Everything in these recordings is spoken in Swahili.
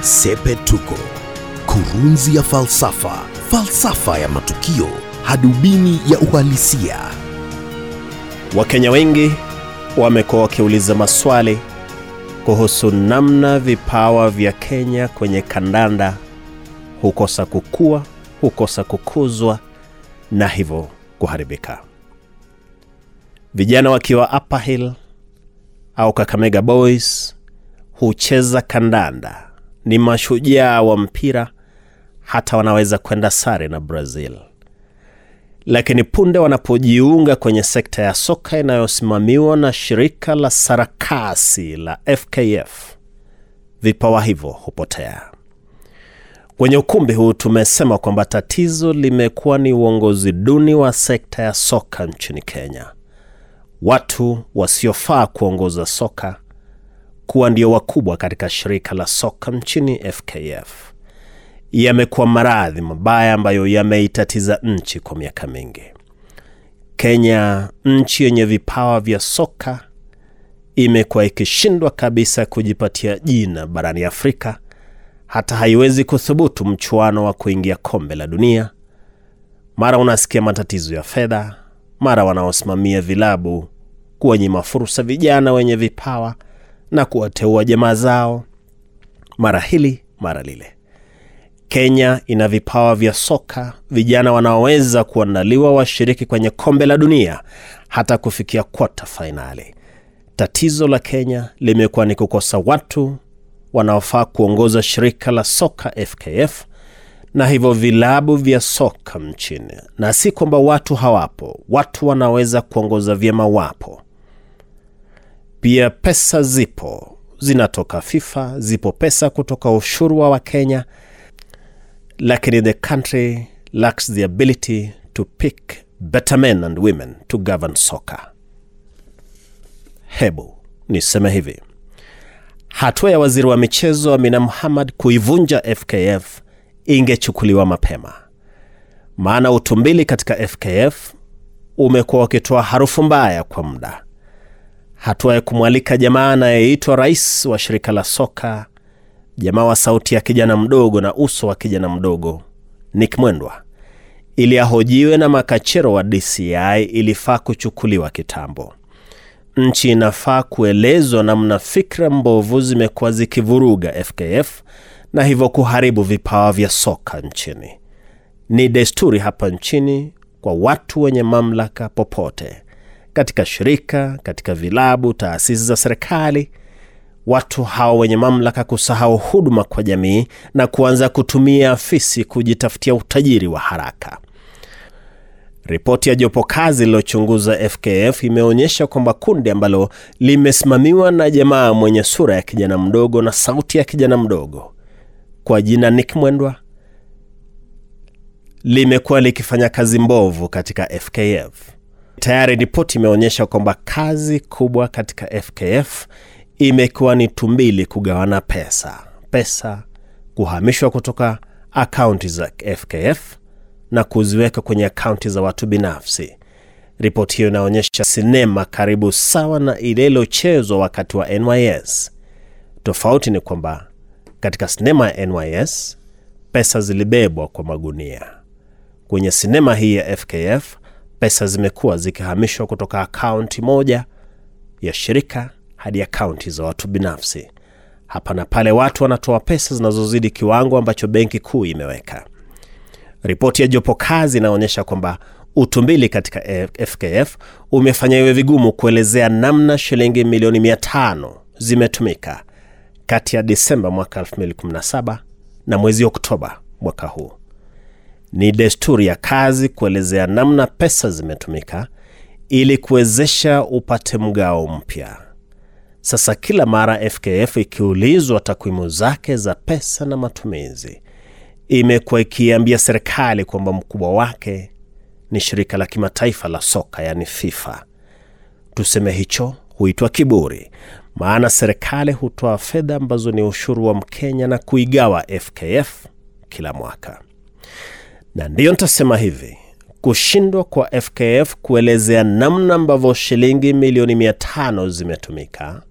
Sepetuko, kurunzi ya falsafa, falsafa ya matukio, hadubini ya uhalisia. Wakenya wengi wamekuwa wakiuliza maswali kuhusu namna vipawa vya Kenya kwenye kandanda hukosa kukua, hukosa kukuzwa na hivyo kuharibika. Vijana wakiwa Upper Hill au Kakamega Boys hucheza kandanda, ni mashujaa wa mpira, hata wanaweza kwenda sare na Brazil. Lakini punde wanapojiunga kwenye sekta ya soka inayosimamiwa na shirika la sarakasi la FKF, vipawa hivyo hupotea. Kwenye ukumbi huu tumesema kwamba tatizo limekuwa ni uongozi duni wa sekta ya soka nchini Kenya. Watu wasiofaa kuongoza soka kuwa ndio wakubwa katika shirika la soka nchini FKF yamekuwa maradhi mabaya ambayo yameitatiza nchi kwa miaka mingi. Kenya, nchi yenye vipawa vya soka, imekuwa ikishindwa kabisa kujipatia jina barani Afrika, hata haiwezi kuthubutu mchuano wa kuingia kombe la dunia. Mara unasikia matatizo ya fedha, mara wanaosimamia vilabu kuwanyima fursa vijana wenye vipawa na kuwateua jamaa zao, mara hili mara lile. Kenya ina vipawa vya soka, vijana wanaoweza kuandaliwa washiriki kwenye kombe la dunia hata kufikia kwata fainali. Tatizo la Kenya limekuwa ni kukosa watu wanaofaa kuongoza shirika la soka FKF na hivyo vilabu vya soka mchini, na si kwamba watu hawapo, watu wanaweza kuongoza vyema, wapo pia. Pesa zipo, zinatoka FIFA, zipo pesa kutoka ushuru wa Wakenya, lakini the country lacks the ability to pick better men and women to govern soccer. Hebu niseme hivi, hatua ya waziri wa michezo Amina Mohamed kuivunja FKF ingechukuliwa mapema, maana utumbili katika FKF umekuwa ukitoa harufu mbaya kwa muda. Hatua ya kumwalika jamaa anayeitwa rais wa shirika la soka, jamaa wa sauti ya kijana mdogo na uso wa kijana mdogo, Nick Mwendwa, ili ahojiwe na makachero wa DCI ilifaa kuchukuliwa kitambo. Nchi inafaa kuelezwa namna fikra mbovu zimekuwa zikivuruga FKF na hivyo kuharibu vipawa vya soka nchini. Ni desturi hapa nchini kwa watu wenye mamlaka popote, katika shirika, katika vilabu, taasisi za serikali, watu hao wenye mamlaka kusahau huduma kwa jamii na kuanza kutumia afisi kujitafutia utajiri wa haraka. Ripoti ya jopo kazi lililochunguza FKF imeonyesha kwamba kundi ambalo limesimamiwa na jamaa mwenye sura ya kijana mdogo na sauti ya kijana mdogo kwa jina Nick Mwendwa limekuwa likifanya kazi mbovu katika FKF. Tayari ripoti imeonyesha kwamba kazi kubwa katika FKF imekuwa ni tumbili kugawana pesa, pesa kuhamishwa kutoka akaunti za FKF na kuziweka kwenye akaunti za watu binafsi. Ripoti hiyo inaonyesha sinema karibu sawa na ile iliyochezwa wakati wa NYS. Tofauti ni kwamba katika sinema ya NYS pesa zilibebwa kwa magunia. Kwenye sinema hii ya FKF pesa zimekuwa zikihamishwa kutoka akaunti moja ya shirika hadi akaunti za watu binafsi. Hapa na pale watu wanatoa pesa zinazozidi kiwango ambacho benki kuu imeweka. Ripoti ya jopo kazi inaonyesha kwamba utumbili katika FKF umefanya iwe vigumu kuelezea namna shilingi milioni mia tano zimetumika kati ya Disemba mwaka 2017 na mwezi Oktoba mwaka huu. Ni desturi ya kazi kuelezea namna pesa zimetumika ili kuwezesha upate mgao mpya. Sasa kila mara FKF ikiulizwa takwimu zake za pesa na matumizi, imekuwa ikiambia serikali kwamba mkubwa wake ni shirika la kimataifa la soka, yani FIFA. Tuseme hicho huitwa kiburi, maana serikali hutoa fedha ambazo ni ushuru wa Mkenya na kuigawa FKF kila mwaka. Na ndiyo nitasema hivi, kushindwa kwa FKF kuelezea namna ambavyo shilingi milioni mia tano zimetumika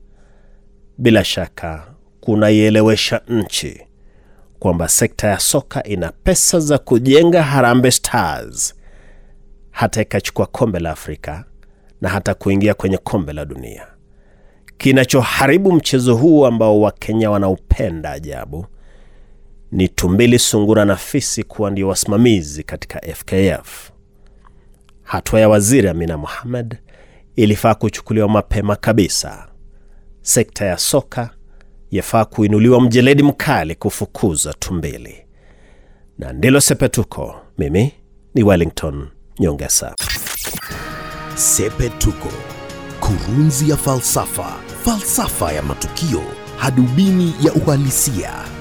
bila shaka kunaielewesha nchi kwamba sekta ya soka ina pesa za kujenga Harambee Stars hata ikachukua kombe la Afrika na hata kuingia kwenye kombe la dunia. Kinachoharibu mchezo huu ambao Wakenya wanaupenda ajabu ni tumbili, sungura na fisi kuwa ndio wasimamizi katika FKF. Hatua ya waziri Amina Mohamed ilifaa kuchukuliwa mapema kabisa. Sekta ya soka yafaa kuinuliwa mjeledi mkali kufukuza tumbili, na ndilo Sepetuko. Mimi ni Wellington Nyongesa. Sepetuko, kurunzi ya falsafa, falsafa ya matukio, hadubini ya uhalisia.